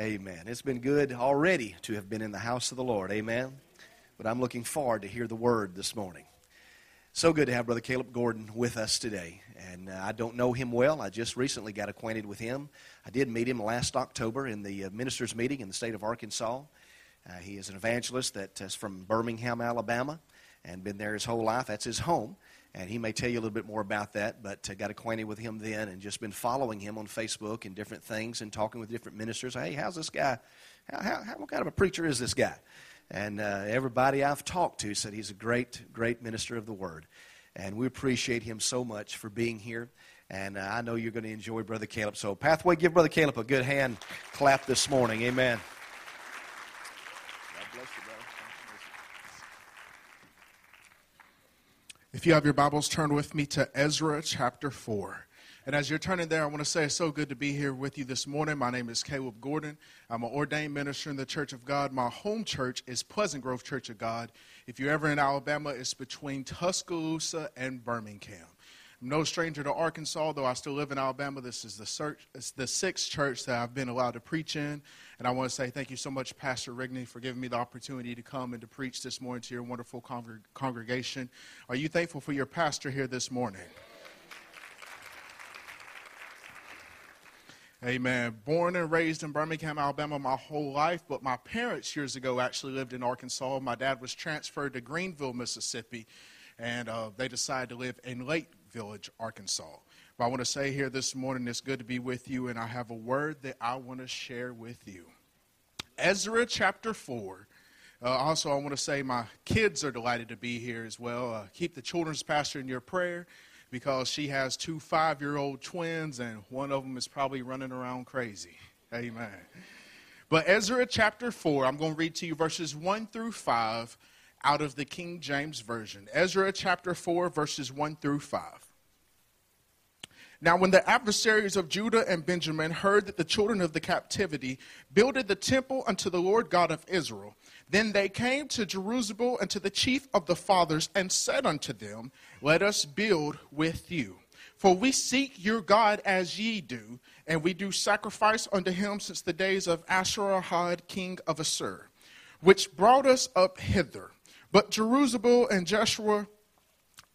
Amen. It's been good already to have been in the house of the Lord. Amen. But I'm looking forward to hear the word this morning. So good to have Brother Caleb Gordon with us today. And uh, I don't know him well. I just recently got acquainted with him. I did meet him last October in the uh, ministers' meeting in the state of Arkansas. Uh, he is an evangelist that is from Birmingham, Alabama, and been there his whole life. That's his home and he may tell you a little bit more about that. But uh, got acquainted with him then, and just been following him on Facebook and different things, and talking with different ministers. Hey, how's this guy? How, how, how what kind of a preacher is this guy? And uh, everybody I've talked to said he's a great, great minister of the word, and we appreciate him so much for being here. And uh, I know you're going to enjoy Brother Caleb. So, Pathway, give Brother Caleb a good hand clap this morning. Amen. If you have your Bibles, turn with me to Ezra chapter 4. And as you're turning there, I want to say it's so good to be here with you this morning. My name is Caleb Gordon. I'm an ordained minister in the Church of God. My home church is Pleasant Grove Church of God. If you're ever in Alabama, it's between Tuscaloosa and Birmingham. No stranger to Arkansas, though I still live in Alabama. This is the, search, the sixth church that I've been allowed to preach in. And I want to say thank you so much, Pastor Rigney, for giving me the opportunity to come and to preach this morning to your wonderful congreg- congregation. Are you thankful for your pastor here this morning? Amen. Born and raised in Birmingham, Alabama my whole life, but my parents years ago actually lived in Arkansas. My dad was transferred to Greenville, Mississippi, and uh, they decided to live in Lake Village, Arkansas. But I want to say here this morning, it's good to be with you, and I have a word that I want to share with you. Ezra chapter 4. Uh, also, I want to say my kids are delighted to be here as well. Uh, keep the children's pastor in your prayer because she has two five year old twins, and one of them is probably running around crazy. Amen. But Ezra chapter 4, I'm going to read to you verses 1 through 5 out of the King James Version. Ezra chapter 4, verses 1 through 5. Now, when the adversaries of Judah and Benjamin heard that the children of the captivity builded the temple unto the Lord God of Israel, then they came to Jerusalem and to the chief of the fathers and said unto them, Let us build with you. For we seek your God as ye do, and we do sacrifice unto him since the days of Esarhaddon, king of Assur, which brought us up hither. But Zerubbabel and Jeshua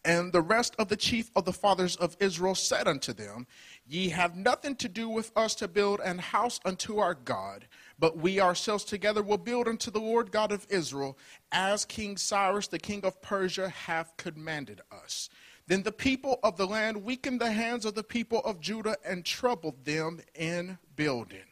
and the rest of the chief of the fathers of Israel said unto them, Ye have nothing to do with us to build an house unto our God, but we ourselves together will build unto the Lord God of Israel, as King Cyrus the king of Persia hath commanded us. Then the people of the land weakened the hands of the people of Judah and troubled them in building,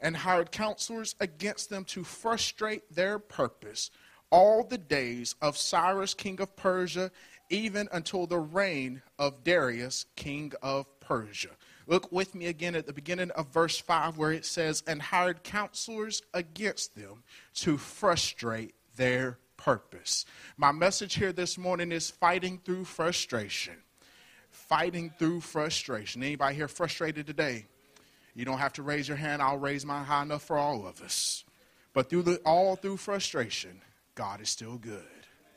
and hired counselors against them to frustrate their purpose all the days of Cyrus, king of Persia, even until the reign of Darius, king of Persia. Look with me again at the beginning of verse 5 where it says, And hired counselors against them to frustrate their purpose. My message here this morning is fighting through frustration. Fighting through frustration. Anybody here frustrated today? You don't have to raise your hand. I'll raise mine high enough for all of us. But through the, all through frustration, God is still good.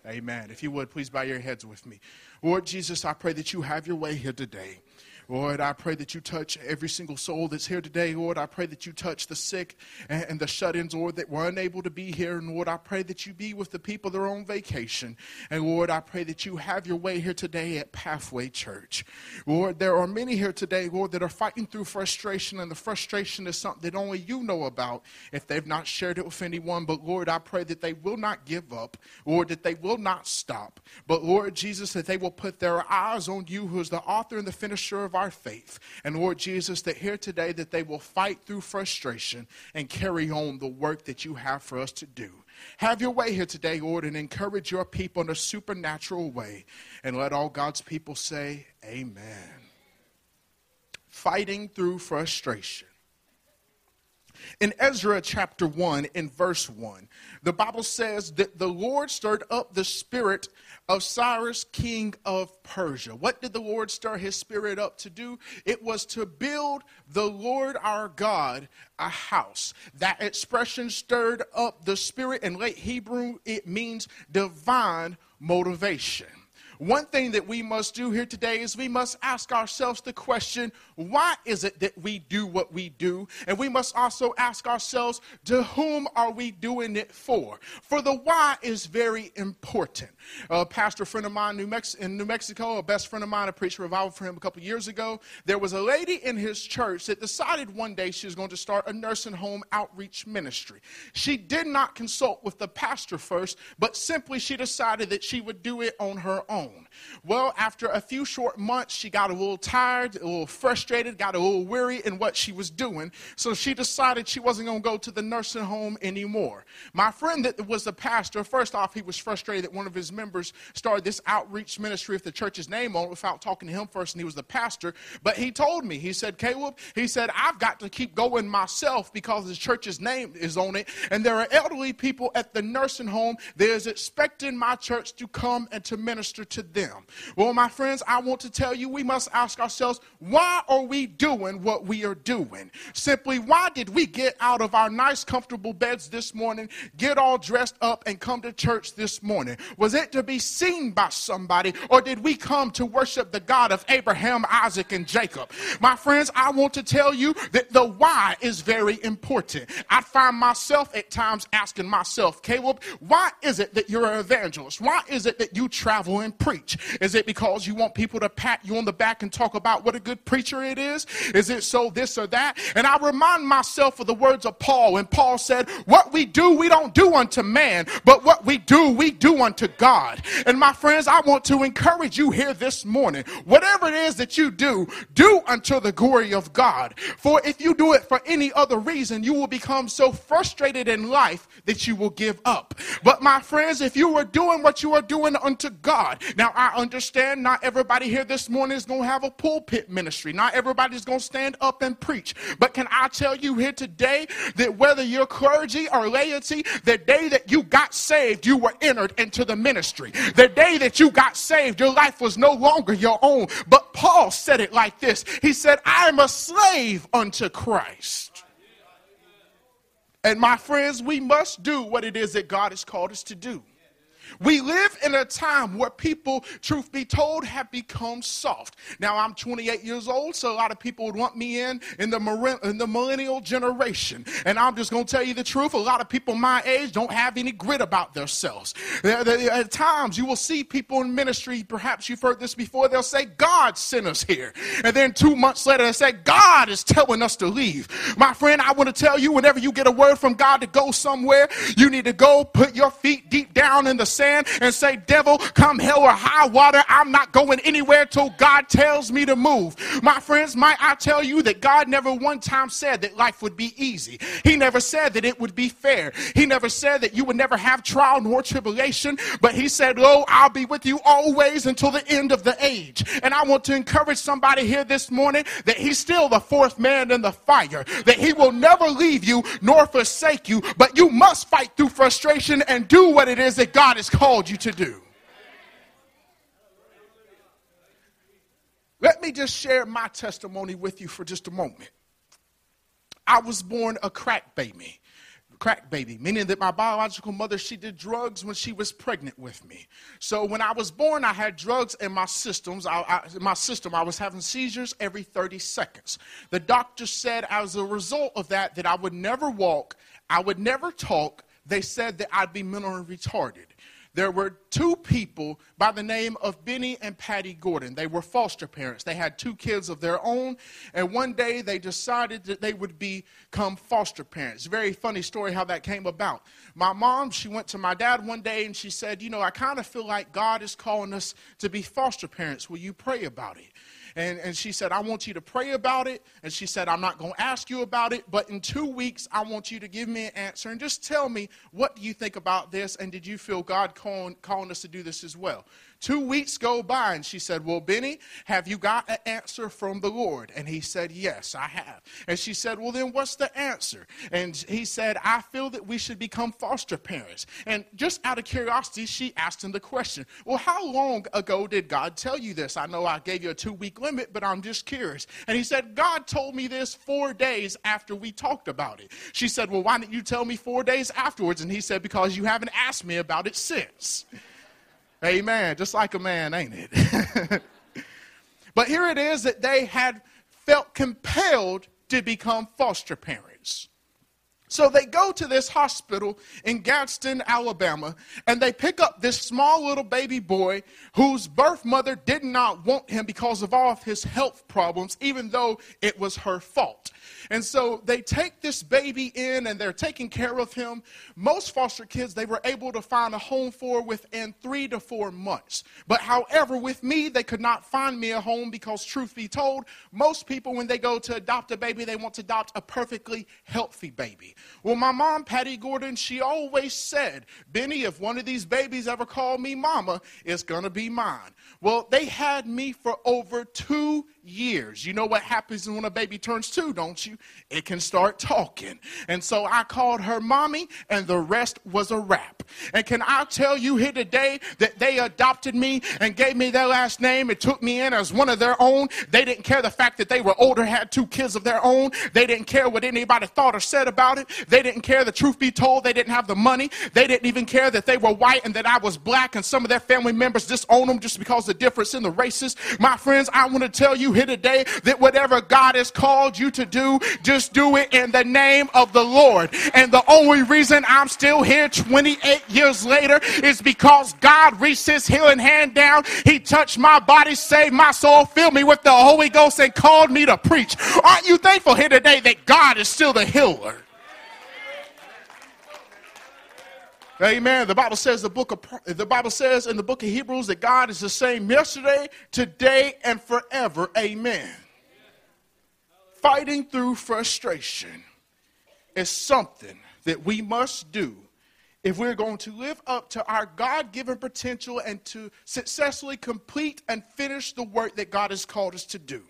Amen. If you would, please bow your heads with me. Lord Jesus, I pray that you have your way here today. Lord, I pray that you touch every single soul that's here today. Lord, I pray that you touch the sick and the shut ins, Lord, that were unable to be here. And Lord, I pray that you be with the people that are on vacation. And Lord, I pray that you have your way here today at Pathway Church. Lord, there are many here today, Lord, that are fighting through frustration, and the frustration is something that only you know about if they've not shared it with anyone. But Lord, I pray that they will not give up, Lord, that they will not stop. But Lord Jesus, that they will put their eyes on you, who is the author and the finisher of our faith. And Lord Jesus, that here today that they will fight through frustration and carry on the work that you have for us to do. Have your way here today, Lord, and encourage your people in a supernatural way. And let all God's people say, Amen. Fighting through frustration. In Ezra chapter 1, in verse 1, the Bible says that the Lord stirred up the spirit of Cyrus, king of Persia. What did the Lord stir his spirit up to do? It was to build the Lord our God a house. That expression stirred up the spirit. In late Hebrew, it means divine motivation. One thing that we must do here today is we must ask ourselves the question, why is it that we do what we do? And we must also ask ourselves, to whom are we doing it for? For the why is very important. A pastor friend of mine in New Mexico, a best friend of mine, I preached revival for him a couple years ago. There was a lady in his church that decided one day she was going to start a nursing home outreach ministry. She did not consult with the pastor first, but simply she decided that she would do it on her own. Well, after a few short months, she got a little tired, a little frustrated, got a little weary in what she was doing, so she decided she wasn't going to go to the nursing home anymore. My friend that was the pastor, first off, he was frustrated that one of his members started this outreach ministry with the church's name on it without talking to him first, and he was the pastor. But he told me, he said, Caleb, he said, I've got to keep going myself because the church's name is on it, and there are elderly people at the nursing home that is expecting my church to come and to minister to them. Well, my friends, I want to tell you, we must ask ourselves, why are we doing what we are doing? Simply, why did we get out of our nice, comfortable beds this morning, get all dressed up, and come to church this morning? Was it to be seen by somebody, or did we come to worship the God of Abraham, Isaac, and Jacob? My friends, I want to tell you that the why is very important. I find myself at times asking myself, Caleb, why is it that you're an evangelist? Why is it that you travel and? Is it because you want people to pat you on the back and talk about what a good preacher it is? Is it so this or that? And I remind myself of the words of Paul when Paul said, What we do, we don't do unto man, but what we do, we do unto God. And my friends, I want to encourage you here this morning. Whatever it is that you do, do unto the glory of God. For if you do it for any other reason, you will become so frustrated in life that you will give up. But my friends, if you are doing what you are doing unto God, now I understand not everybody here this morning is going to have a pulpit ministry. Not everybody's going to stand up and preach. But can I tell you here today that whether you're clergy or laity, the day that you got saved, you were entered into the ministry. The day that you got saved, your life was no longer your own. But Paul said it like this He said, I am a slave unto Christ. And my friends, we must do what it is that God has called us to do. We live in a time where people, truth be told, have become soft. Now, I'm 28 years old, so a lot of people would want me in in the, in the millennial generation. And I'm just going to tell you the truth. A lot of people my age don't have any grit about themselves. At times, you will see people in ministry, perhaps you've heard this before, they'll say, God sent us here. And then two months later, they say, God is telling us to leave. My friend, I want to tell you, whenever you get a word from God to go somewhere, you need to go put your feet deep down in the sand and say, Devil, come hell or high water, I'm not going anywhere till God tells me to move. My friends, might I tell you that God never one time said that life would be easy. He never said that it would be fair. He never said that you would never have trial nor tribulation, but He said, Lo, I'll be with you always until the end of the age. And I want to encourage somebody here this morning that He's still the fourth man in the fire, that He will never leave you nor forsake you, but you must fight through frustration and do what it is that God called you to do. Let me just share my testimony with you for just a moment. I was born a crack baby. Crack baby, meaning that my biological mother, she did drugs when she was pregnant with me. So when I was born, I had drugs in my systems. I, I, my system, I was having seizures every 30 seconds. The doctor said, as a result of that, that I would never walk, I would never talk. They said that I'd be mentally retarded there were two people by the name of Benny and Patty Gordon. They were foster parents. They had two kids of their own, and one day they decided that they would become foster parents. Very funny story how that came about. My mom, she went to my dad one day and she said, You know, I kind of feel like God is calling us to be foster parents. Will you pray about it? And, and she said, I want you to pray about it. And she said, I'm not going to ask you about it, but in two weeks, I want you to give me an answer and just tell me, what do you think about this? And did you feel God calling, calling us to do this as well? Two weeks go by, and she said, Well, Benny, have you got an answer from the Lord? And he said, Yes, I have. And she said, Well, then what's the answer? And he said, I feel that we should become foster parents. And just out of curiosity, she asked him the question, Well, how long ago did God tell you this? I know I gave you a two week limit, but I'm just curious. And he said, God told me this four days after we talked about it. She said, Well, why didn't you tell me four days afterwards? And he said, Because you haven't asked me about it since. Amen. Just like a man, ain't it? but here it is that they had felt compelled to become foster parents. So they go to this hospital in Gadsden, Alabama, and they pick up this small little baby boy whose birth mother did not want him because of all of his health problems, even though it was her fault. And so they take this baby in and they're taking care of him. Most foster kids they were able to find a home for within three to four months. But however, with me, they could not find me a home because, truth be told, most people, when they go to adopt a baby, they want to adopt a perfectly healthy baby. Well, my mom, Patty Gordon, she always said, Benny, if one of these babies ever called me mama, it's going to be mine. Well, they had me for over two years. You know what happens when a baby turns two, don't you? It can start talking. And so I called her mommy, and the rest was a wrap. And can I tell you here today that they adopted me and gave me their last name and took me in as one of their own? They didn't care the fact that they were older, had two kids of their own. They didn't care what anybody thought or said about it. They didn't care, the truth be told, they didn't have the money. They didn't even care that they were white and that I was black, and some of their family members disown them just because of the difference in the races. My friends, I want to tell you here today that whatever God has called you to do, just do it in the name of the Lord. And the only reason I'm still here 28 years later is because God reached his healing hand down. He touched my body, saved my soul, filled me with the Holy Ghost, and called me to preach. Aren't you thankful here today that God is still the healer? Amen. The Bible says the book of the Bible says in the book of Hebrews that God is the same yesterday, today, and forever. Amen. Fighting through frustration is something that we must do if we're going to live up to our God given potential and to successfully complete and finish the work that God has called us to do.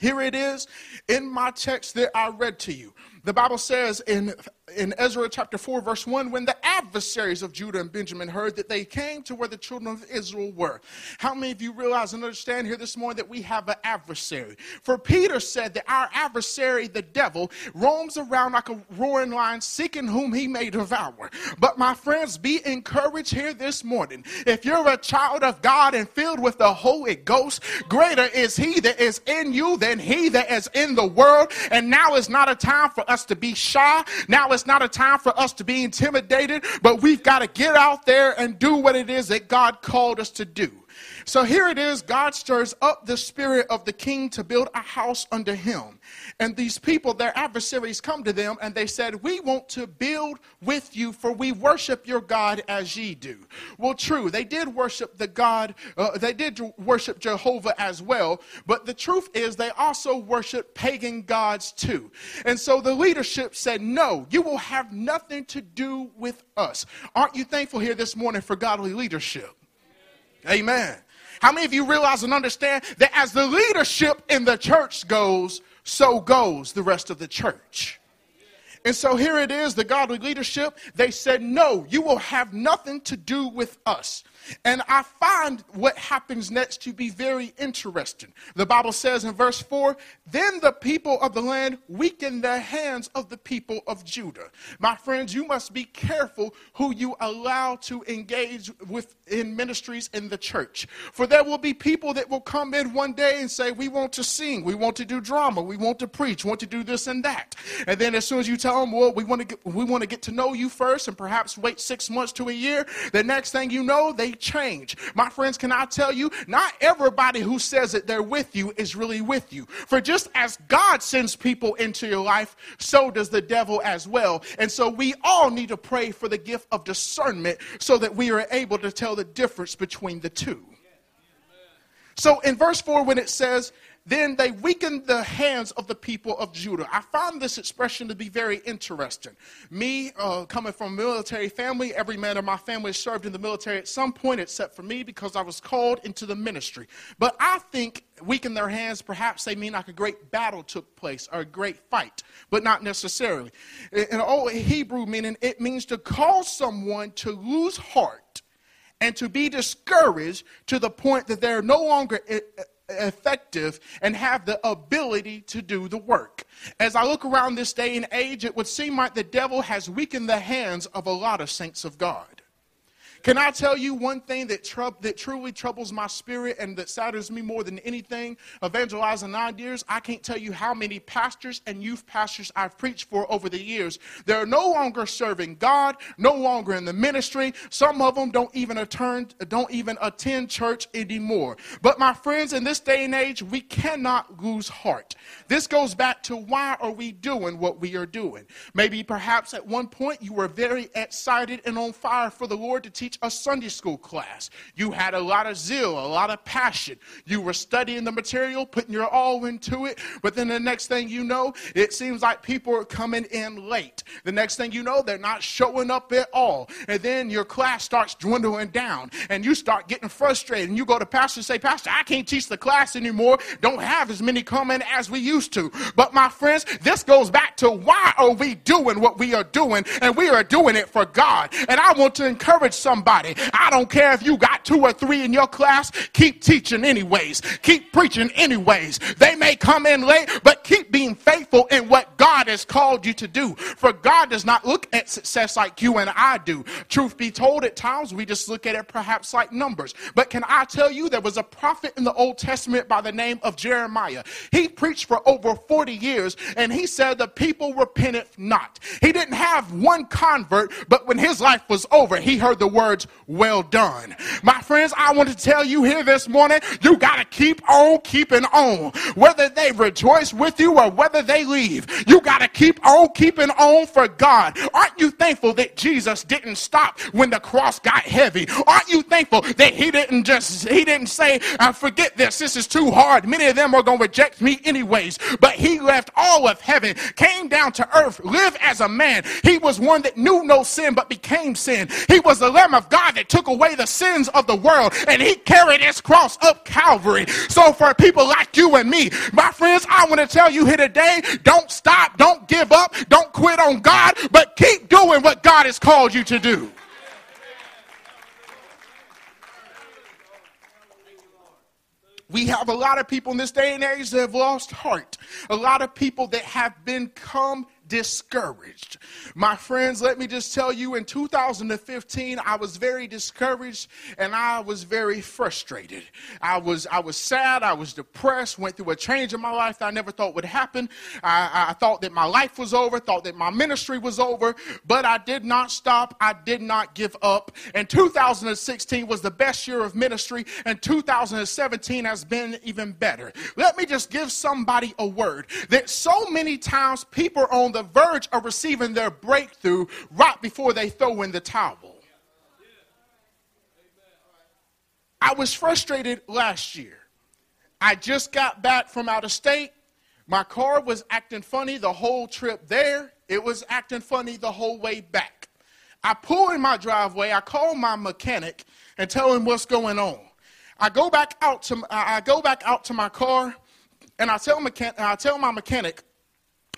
Here it is in my text that I read to you. The Bible says in, in Ezra chapter 4, verse 1 when the adversaries of Judah and Benjamin heard that they came to where the children of Israel were. How many of you realize and understand here this morning that we have an adversary? For Peter said that our adversary, the devil, roams around like a roaring lion seeking whom he may devour. But my friends, be encouraged here this morning. If you're a child of God and filled with the Holy Ghost, greater is he that is in you than he that is in the world. And now is not a time for us to be shy. Now it's not a time for us to be intimidated, but we've got to get out there and do what it is that God called us to do. So here it is God stirs up the spirit of the king to build a house under him. And these people, their adversaries, come to them and they said, We want to build with you, for we worship your God as ye do. Well, true, they did worship the God, uh, they did worship Jehovah as well, but the truth is they also worship pagan gods too. And so the leadership said, No, you will have nothing to do with us. Aren't you thankful here this morning for godly leadership? Amen. How many of you realize and understand that as the leadership in the church goes, so goes the rest of the church? And so here it is, the godly leadership, they said, No, you will have nothing to do with us. And I find what happens next to be very interesting. The Bible says in verse 4 Then the people of the land weakened the hands of the people of Judah. My friends, you must be careful who you allow to engage with in ministries in the church. For there will be people that will come in one day and say, We want to sing, we want to do drama, we want to preach, want to do this and that. And then as soon as you tell them, Well, we want to get, we want to get to know you first and perhaps wait six months to a year, the next thing you know, they change. My friends, can I tell you, not everybody who says that they're with you is really with you. For just as God sends people into your life, so does the devil as well. And so we all need to pray for the gift of discernment so that we are able to tell the difference between the two. So in verse 4, when it says, then they weakened the hands of the people of Judah. I found this expression to be very interesting. Me, uh, coming from a military family, every man of my family served in the military at some point, except for me, because I was called into the ministry. But I think weaken their hands, perhaps they mean like a great battle took place or a great fight, but not necessarily. In old Hebrew meaning, it means to cause someone to lose heart and to be discouraged to the point that they're no longer effective and have the ability to do the work. As I look around this day and age, it would seem like the devil has weakened the hands of a lot of saints of God. Can I tell you one thing that, trou- that truly troubles my spirit and that saddens me more than anything? Evangelizing nine years, I can't tell you how many pastors and youth pastors I've preached for over the years. They're no longer serving God, no longer in the ministry. Some of them don't even attend, don't even attend church anymore. But my friends, in this day and age, we cannot lose heart. This goes back to why are we doing what we are doing? Maybe perhaps at one point you were very excited and on fire for the Lord to teach a Sunday school class. You had a lot of zeal, a lot of passion. You were studying the material, putting your all into it. But then the next thing you know, it seems like people are coming in late. The next thing you know, they're not showing up at all. And then your class starts dwindling down and you start getting frustrated. And you go to pastor and say, Pastor, I can't teach the class anymore. Don't have as many coming as we used to. But my friends, this goes back to why are we doing what we are doing? And we are doing it for God. And I want to encourage somebody. I don't care if you got two or three in your class, keep teaching anyways. Keep preaching anyways. They may come in late, but keep being faithful in what God has called you to do. For God does not look at success like you and I do. Truth be told, at times we just look at it perhaps like numbers. But can I tell you, there was a prophet in the Old Testament by the name of Jeremiah. He preached for over 40 years and he said the people repented not. He didn't have one convert, but when his life was over, he heard the words, Well done. My friends, I want to tell you here this morning, you got to keep on keeping on. Whether they rejoice with you or whether they leave, you got to keep on keeping on for God. Aren't you thankful that Jesus didn't stop when the cross got heavy? Aren't you thankful that he didn't just, he didn't say, I forget this, this is too hard. Many of them are going to reject me anyways. But he left all of heaven, came down to earth, lived as a man. He was one that knew no sin but became sin. He was the Lamb of God that took away the sins of the world and he carried his cross up Calvary. So for people like you and me, my friends, I want to tell you here today, don't stop, don't give up, don't quit on God, but keep doing what God has called you to do. We have a lot of people in this day and age that have lost heart. A lot of people that have become discouraged. My friends, let me just tell you in 2015 I was very discouraged and I was very frustrated. I was I was sad, I was depressed, went through a change in my life that I never thought would happen. I, I thought that my life was over, thought that my ministry was over, but I did not stop. I did not give up. And 2016 was the best year of ministry and 2017 has been even better. Let me just give somebody a word that so many times people are on the the verge of receiving their breakthrough right before they throw in the towel. I was frustrated last year. I just got back from out of state. My car was acting funny the whole trip there. It was acting funny the whole way back. I pull in my driveway. I call my mechanic and tell him what's going on. I go back out to I go back out to my car, and I tell mechan- I tell my mechanic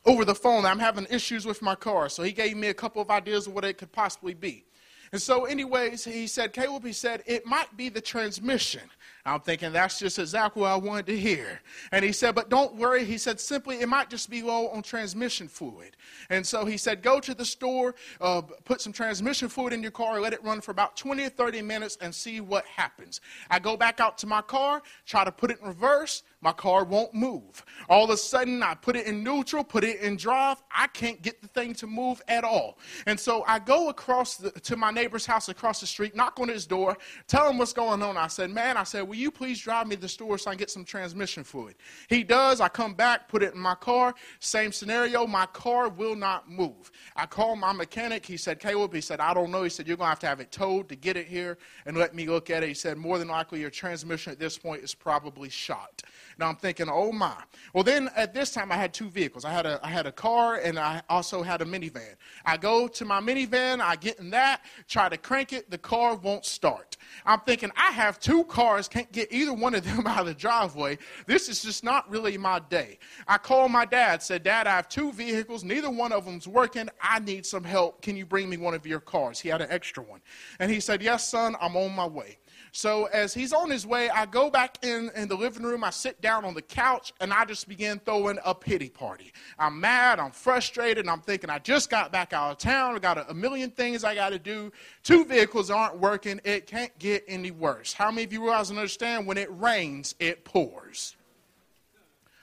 over the phone I'm having issues with my car. So he gave me a couple of ideas of what it could possibly be. And so, anyways, he said, Caleb, he said, it might be the transmission. I'm thinking that's just exactly what I wanted to hear. And he said, but don't worry. He said, simply, it might just be low on transmission fluid. And so he said, go to the store, uh, put some transmission fluid in your car, let it run for about 20 or 30 minutes and see what happens. I go back out to my car, try to put it in reverse. My car won't move. All of a sudden, I put it in neutral, put it in drive. I can't get the thing to move at all. And so I go across the, to my neighbor's house across the street, knock on his door, tell him what's going on. I said, man, I said, will you please drive me to the store so I can get some transmission fluid? He does. I come back, put it in my car. Same scenario. My car will not move. I call my mechanic. He said, Caleb, he said, I don't know. He said, you're going to have to have it towed to get it here and let me look at it. He said, more than likely your transmission at this point is probably shot. Now I'm thinking, oh my. Well, then at this time I had two vehicles. I had a, I had a car and I also had a minivan. I go to my minivan, I get in that, try to crank it, the car won't start. I'm thinking, I have two cars, can't get either one of them out of the driveway. This is just not really my day. I called my dad, said, Dad, I have two vehicles, neither one of them's working. I need some help. Can you bring me one of your cars? He had an extra one. And he said, Yes, son, I'm on my way. So as he's on his way, I go back in, in the living room, I sit down on the couch, and I just begin throwing a pity party. I'm mad, I'm frustrated, I'm thinking, I just got back out of town, I got a, a million things I got to do. Two vehicles aren't working, it can't get any worse. How many of you realize and understand when it rains, it pours?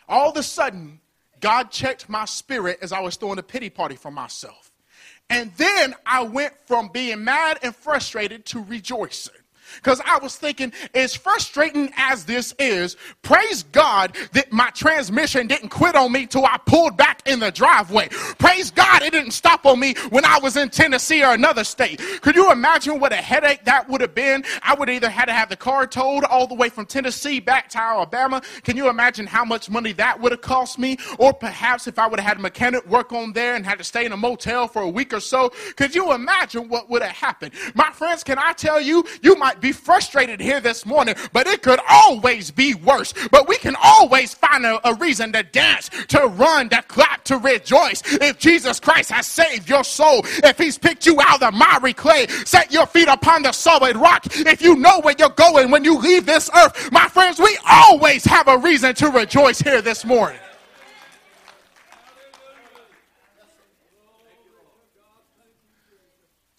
All of a sudden, God checked my spirit as I was throwing a pity party for myself. And then I went from being mad and frustrated to rejoicing. Because I was thinking, as frustrating as this is, praise God that my transmission didn't quit on me till I pulled back in the driveway. Praise God it didn't stop on me when I was in Tennessee or another state. Could you imagine what a headache that would have been? I would either had to have the car towed all the way from Tennessee back to Alabama. Can you imagine how much money that would have cost me? Or perhaps if I would have had a mechanic work on there and had to stay in a motel for a week or so, could you imagine what would have happened? My friends, can I tell you, you might might be frustrated here this morning, but it could always be worse. But we can always find a, a reason to dance, to run, to clap, to rejoice. If Jesus Christ has saved your soul, if he's picked you out of the miry clay, set your feet upon the solid rock, if you know where you're going when you leave this earth, my friends, we always have a reason to rejoice here this morning.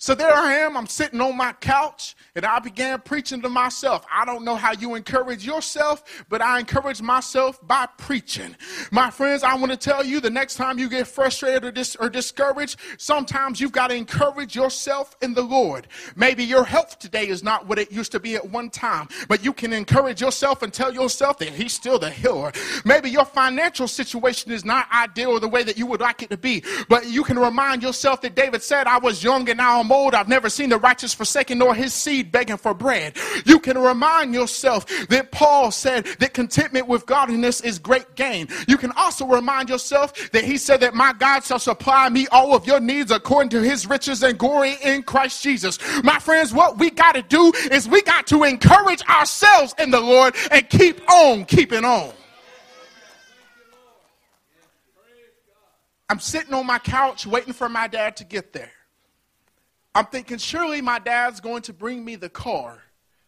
So there I am, I'm sitting on my couch, and I began preaching to myself. I don't know how you encourage yourself, but I encourage myself by preaching. My friends, I want to tell you the next time you get frustrated or, dis- or discouraged, sometimes you've got to encourage yourself in the Lord. Maybe your health today is not what it used to be at one time, but you can encourage yourself and tell yourself that He's still the healer. Maybe your financial situation is not ideal the way that you would like it to be, but you can remind yourself that David said, I was young and now I'm old. I've never seen the righteous forsaken nor his seed begging for bread. You can remind yourself that Paul said that contentment with godliness is great gain. You can also remind yourself that he said that my God shall supply me all of your needs according to his riches and glory in Christ Jesus. My friends, what we got to do is we got to encourage ourselves in the Lord and keep on keeping on. I'm sitting on my couch waiting for my dad to get there. I'm thinking, surely my dad's going to bring me the car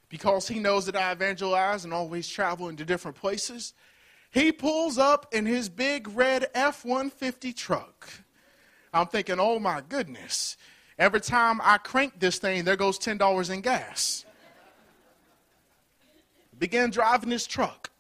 because he knows that I evangelize and always travel into different places. He pulls up in his big red F 150 truck. I'm thinking, oh my goodness. Every time I crank this thing, there goes $10 in gas. Began driving this truck.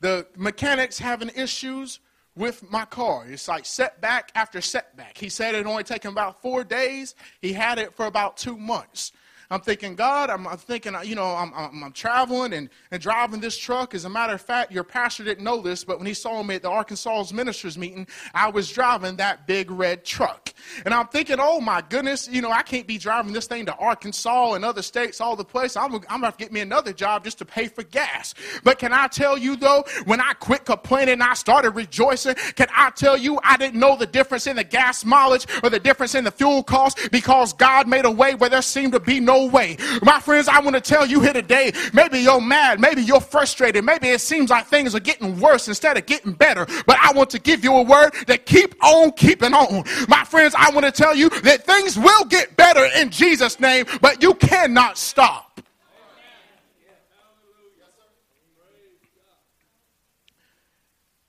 The mechanics having issues with my car. It's like setback after setback. He said it only taken about four days. He had it for about two months. I'm thinking, God, I'm, I'm thinking, you know, I'm, I'm, I'm, traveling and, and driving this truck. As a matter of fact, your pastor didn't know this, but when he saw me at the Arkansas ministers meeting, I was driving that big red truck. And I'm thinking, oh my goodness, you know, I can't be driving this thing to Arkansas and other states, all the place. I'm, I'm going to get me another job just to pay for gas. But can I tell you, though, when I quit complaining, I started rejoicing. Can I tell you, I didn't know the difference in the gas mileage or the difference in the fuel cost because God made a way where there seemed to be no way. My friends, I want to tell you here today maybe you're mad, maybe you're frustrated, maybe it seems like things are getting worse instead of getting better. But I want to give you a word that keep on keeping on. My friends, I want to tell you that things will get better in Jesus' name, but you cannot stop.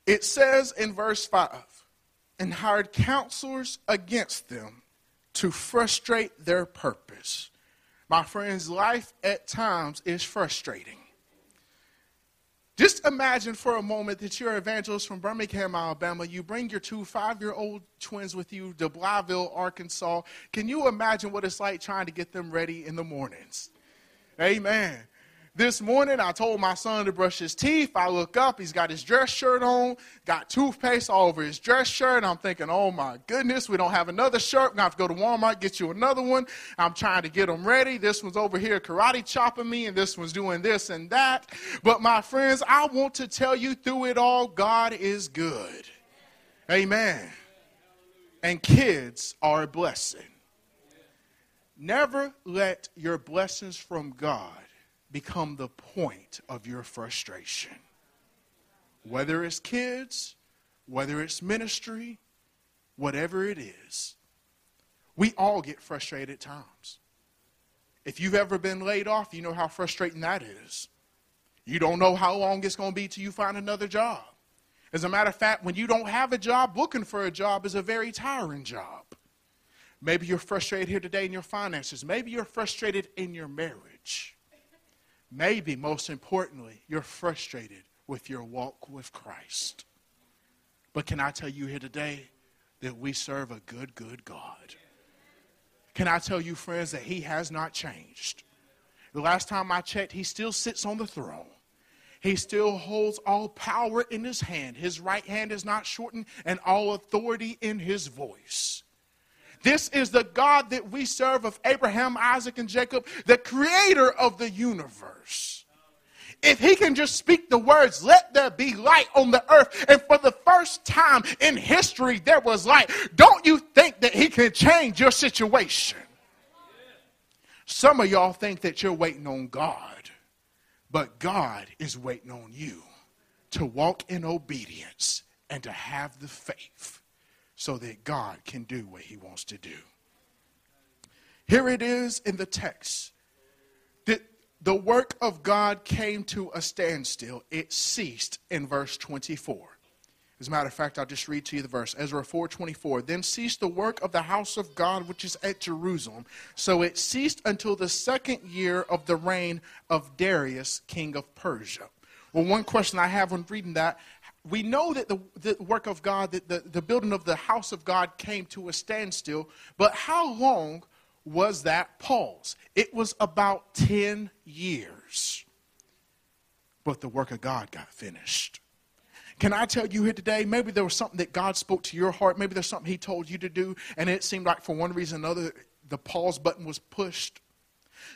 It says in verse 5 and hired counselors against them to frustrate their purpose. My friends, life at times is frustrating. Just imagine for a moment that you're an evangelist from Birmingham, Alabama. You bring your two five year old twins with you to Blytheville, Arkansas. Can you imagine what it's like trying to get them ready in the mornings? Amen. This morning, I told my son to brush his teeth. I look up, he's got his dress shirt on, got toothpaste all over his dress shirt. I'm thinking, oh my goodness, we don't have another shirt. Going to have to go to Walmart, get you another one. I'm trying to get them ready. This one's over here karate chopping me, and this one's doing this and that. But my friends, I want to tell you through it all, God is good. Amen. And kids are a blessing. Never let your blessings from God become the point of your frustration. Whether it's kids, whether it's ministry, whatever it is, we all get frustrated at times. If you've ever been laid off, you know how frustrating that is. You don't know how long it's going to be till you find another job. As a matter of fact, when you don't have a job, looking for a job is a very tiring job. Maybe you're frustrated here today in your finances. Maybe you're frustrated in your marriage. Maybe, most importantly, you're frustrated with your walk with Christ. But can I tell you here today that we serve a good, good God? Can I tell you, friends, that He has not changed? The last time I checked, He still sits on the throne. He still holds all power in His hand. His right hand is not shortened, and all authority in His voice. This is the God that we serve of Abraham, Isaac, and Jacob, the creator of the universe. If he can just speak the words, let there be light on the earth, and for the first time in history there was light, don't you think that he can change your situation? Some of y'all think that you're waiting on God, but God is waiting on you to walk in obedience and to have the faith so that God can do what he wants to do. Here it is in the text that the work of God came to a standstill. It ceased in verse 24. As a matter of fact, I'll just read to you the verse. Ezra 4:24. Then ceased the work of the house of God which is at Jerusalem. So it ceased until the second year of the reign of Darius, king of Persia. Well, one question I have when reading that we know that the, the work of God, that the, the building of the house of God came to a standstill, but how long was that pause? It was about 10 years. But the work of God got finished. Can I tell you here today, maybe there was something that God spoke to your heart, maybe there's something He told you to do, and it seemed like for one reason or another, the pause button was pushed.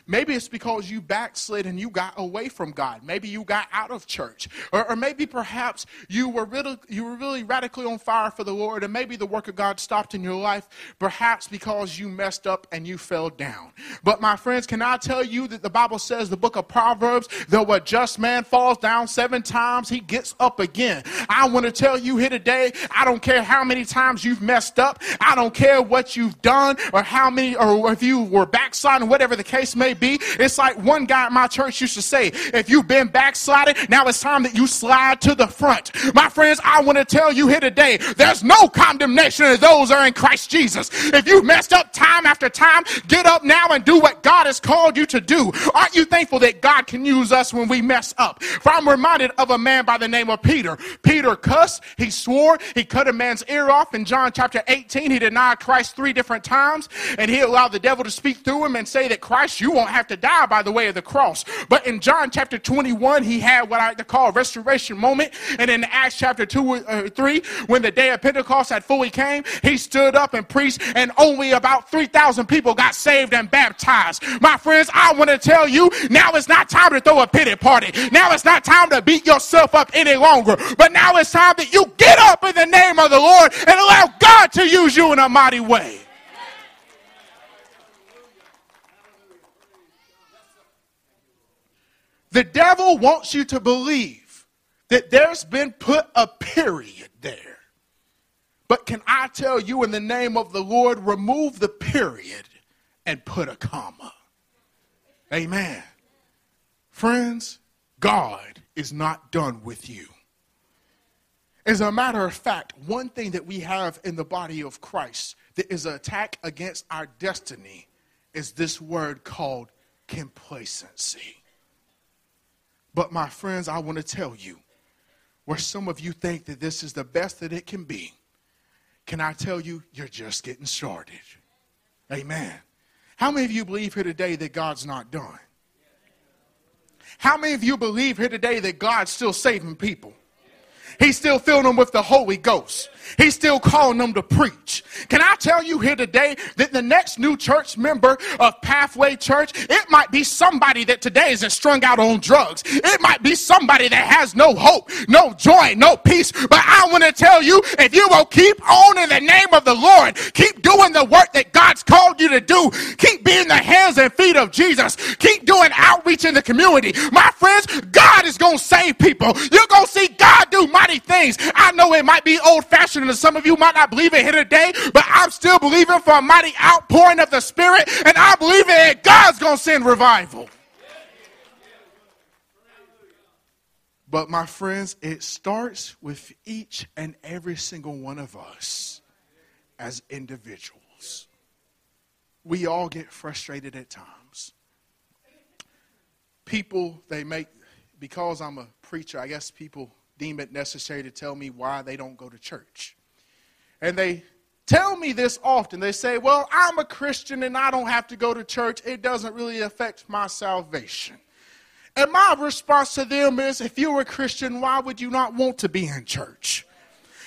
Maybe it's because you backslid and you got away from God. Maybe you got out of church. Or, or, maybe perhaps you were, really, you were really radically on fire for the Lord and maybe the work of God stopped in your life, perhaps because you messed up and you fell down. But my friends, can I tell you that the Bible says, the book of Proverbs, though a just man falls down seven times, he gets up again. I want to tell you here today, I don't care how many times you've messed up. I don't care what you've done or how many, or if you were backsliding, whatever the case may be. It's like one guy at my church used to say, if you've been backsliding, now it's time that you slide to the front. My friends, I want to tell you here today, there's no condemnation of those are in Christ Jesus. If you messed up time after time, get up now and do what God has called you to do. Aren't you thankful that God can use us when we mess up? For I'm reminded of a man by the name of Peter. Peter cussed, he swore, he cut a man's ear off in John chapter 18. He denied Christ three different times, and he allowed the devil to speak through him and say that Christ, you won't have to die by the way of the cross. But in John chapter 21, he had what I like to call a restoration moment. And in Acts chapter 2 or uh, 3, when the day of Pentecost had fully came, he stood up and preached, and only about 3,000 people got saved and baptized. My friends, I want to tell you now it's not time to throw a pity party. Now it's not time to beat yourself up any longer. But now it's time that you get up in the name of the Lord and allow God to use you in a mighty way. The devil wants you to believe that there's been put a period there. But can I tell you, in the name of the Lord, remove the period and put a comma? Amen. Friends, God is not done with you. As a matter of fact, one thing that we have in the body of Christ that is an attack against our destiny is this word called complacency. But, my friends, I want to tell you where some of you think that this is the best that it can be. Can I tell you, you're just getting started? Amen. How many of you believe here today that God's not done? How many of you believe here today that God's still saving people? He's still filling them with the Holy Ghost. He's still calling them to preach. Can I tell you here today that the next new church member of Pathway Church, it might be somebody that today isn't strung out on drugs. It might be somebody that has no hope, no joy, no peace. But I want to tell you, if you will keep on in the name of the Lord, keep doing the work that God's called you to do. Keep being the hands and feet of Jesus. Keep doing outreach in the community. My friends, God is going to save people. You're going to see God do mighty things. I know it might be old fashioned and some of you might not believe it here today, but I'm still believing for a mighty outpouring of the Spirit, and I believe that God's going to send revival. But my friends, it starts with each and every single one of us as individuals. We all get frustrated at times. People, they make, because I'm a preacher, I guess people deem it necessary to tell me why they don't go to church. And they tell me this often. They say, Well, I'm a Christian and I don't have to go to church. It doesn't really affect my salvation. And my response to them is if you're a Christian, why would you not want to be in church?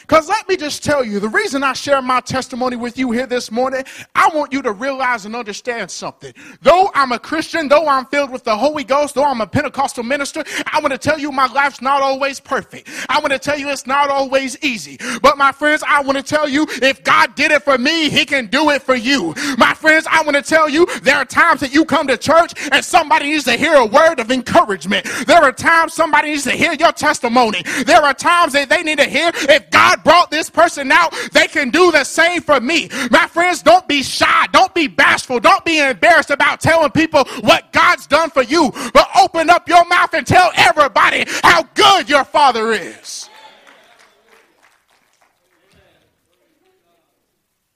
Because let me just tell you, the reason I share my testimony with you here this morning, I want you to realize and understand something. Though I'm a Christian, though I'm filled with the Holy Ghost, though I'm a Pentecostal minister, I want to tell you my life's not always perfect. I want to tell you it's not always easy. But my friends, I want to tell you if God did it for me, He can do it for you. My friends, I want to tell you there are times that you come to church and somebody needs to hear a word of encouragement. There are times somebody needs to hear your testimony. There are times that they need to hear if God Brought this person out, they can do the same for me. My friends, don't be shy. Don't be bashful. Don't be embarrassed about telling people what God's done for you. But open up your mouth and tell everybody how good your Father is.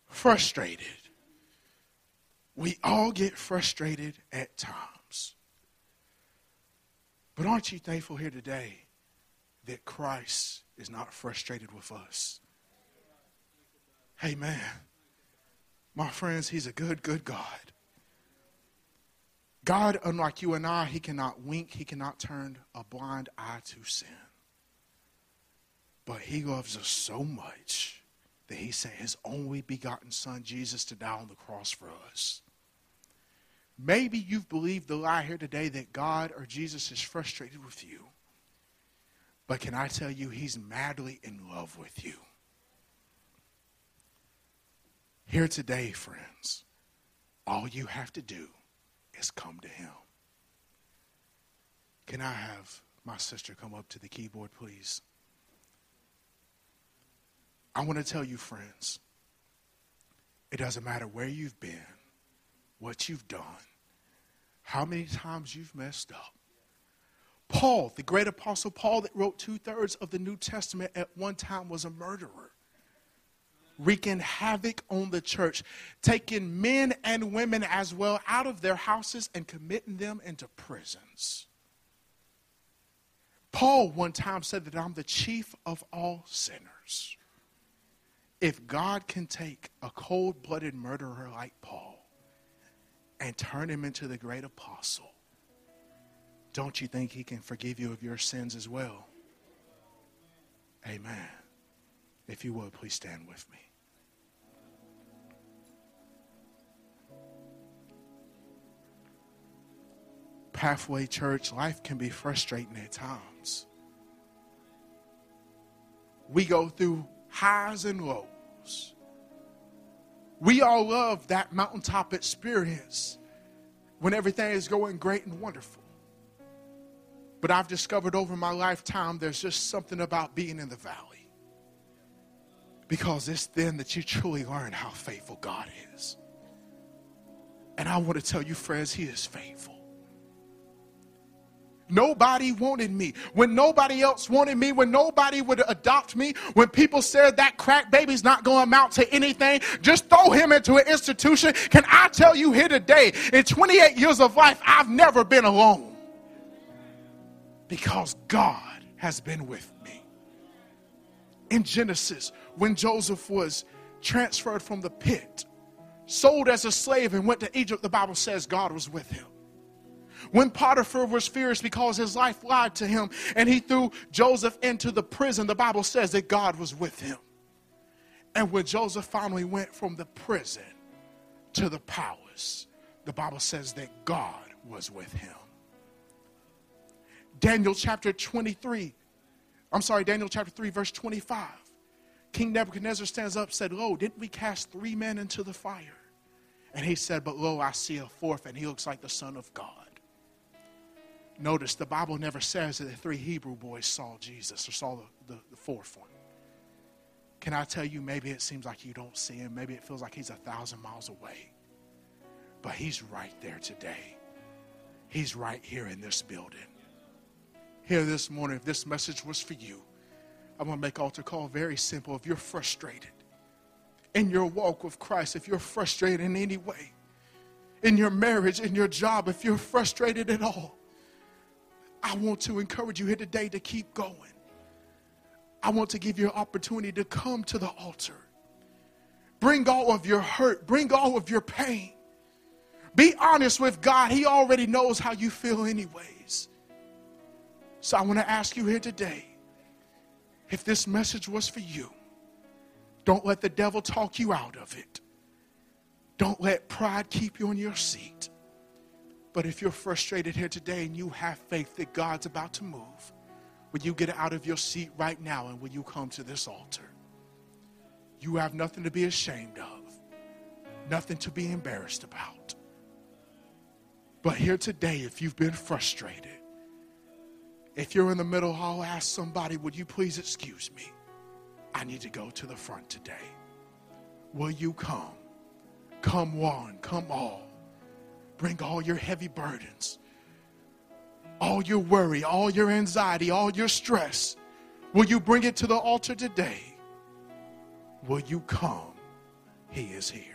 Frustrated. We all get frustrated at times. But aren't you thankful here today that Christ is not frustrated with us. Amen. My friends, He's a good, good God. God, unlike you and I, He cannot wink, He cannot turn a blind eye to sin. But He loves us so much that He sent His only begotten Son, Jesus, to die on the cross for us. Maybe you've believed the lie here today that God or Jesus is frustrated with you. But can I tell you, he's madly in love with you. Here today, friends, all you have to do is come to him. Can I have my sister come up to the keyboard, please? I want to tell you, friends, it doesn't matter where you've been, what you've done, how many times you've messed up. Paul, the great apostle Paul, that wrote two thirds of the New Testament, at one time was a murderer, wreaking havoc on the church, taking men and women as well out of their houses and committing them into prisons. Paul one time said that I'm the chief of all sinners. If God can take a cold blooded murderer like Paul and turn him into the great apostle, don't you think He can forgive you of your sins as well? Amen. If you would, please stand with me. Pathway Church, life can be frustrating at times. We go through highs and lows. We all love that mountaintop experience when everything is going great and wonderful. But I've discovered over my lifetime there's just something about being in the valley. Because it's then that you truly learn how faithful God is. And I want to tell you, friends, He is faithful. Nobody wanted me. When nobody else wanted me, when nobody would adopt me, when people said that crack baby's not going to amount to anything, just throw him into an institution. Can I tell you here today, in 28 years of life, I've never been alone because God has been with me. In Genesis, when Joseph was transferred from the pit, sold as a slave, and went to Egypt, the Bible says God was with him. When Potiphar was furious because his life lied to him and he threw Joseph into the prison, the Bible says that God was with him. And when Joseph finally went from the prison to the palace, the Bible says that God was with him. Daniel chapter 23. I'm sorry, Daniel chapter 3, verse 25. King Nebuchadnezzar stands up said, Lo, didn't we cast three men into the fire? And he said, But lo, I see a fourth, and he looks like the Son of God. Notice the Bible never says that the three Hebrew boys saw Jesus or saw the, the, the fourth one. Can I tell you, maybe it seems like you don't see him. Maybe it feels like he's a thousand miles away. But he's right there today. He's right here in this building. Here this morning, if this message was for you, I'm going to make altar call very simple. If you're frustrated in your walk with Christ, if you're frustrated in any way, in your marriage, in your job, if you're frustrated at all, I want to encourage you here today to keep going. I want to give you an opportunity to come to the altar. Bring all of your hurt, bring all of your pain. Be honest with God. He already knows how you feel, anyways. So I want to ask you here today if this message was for you, don't let the devil talk you out of it. Don't let pride keep you on your seat. But if you're frustrated here today and you have faith that God's about to move, will you get out of your seat right now and will you come to this altar? You have nothing to be ashamed of, nothing to be embarrassed about. But here today, if you've been frustrated, if you're in the middle, I'll ask somebody, would you please excuse me? I need to go to the front today. Will you come? Come one, come all. Bring all your heavy burdens, all your worry, all your anxiety, all your stress. Will you bring it to the altar today? Will you come? He is here.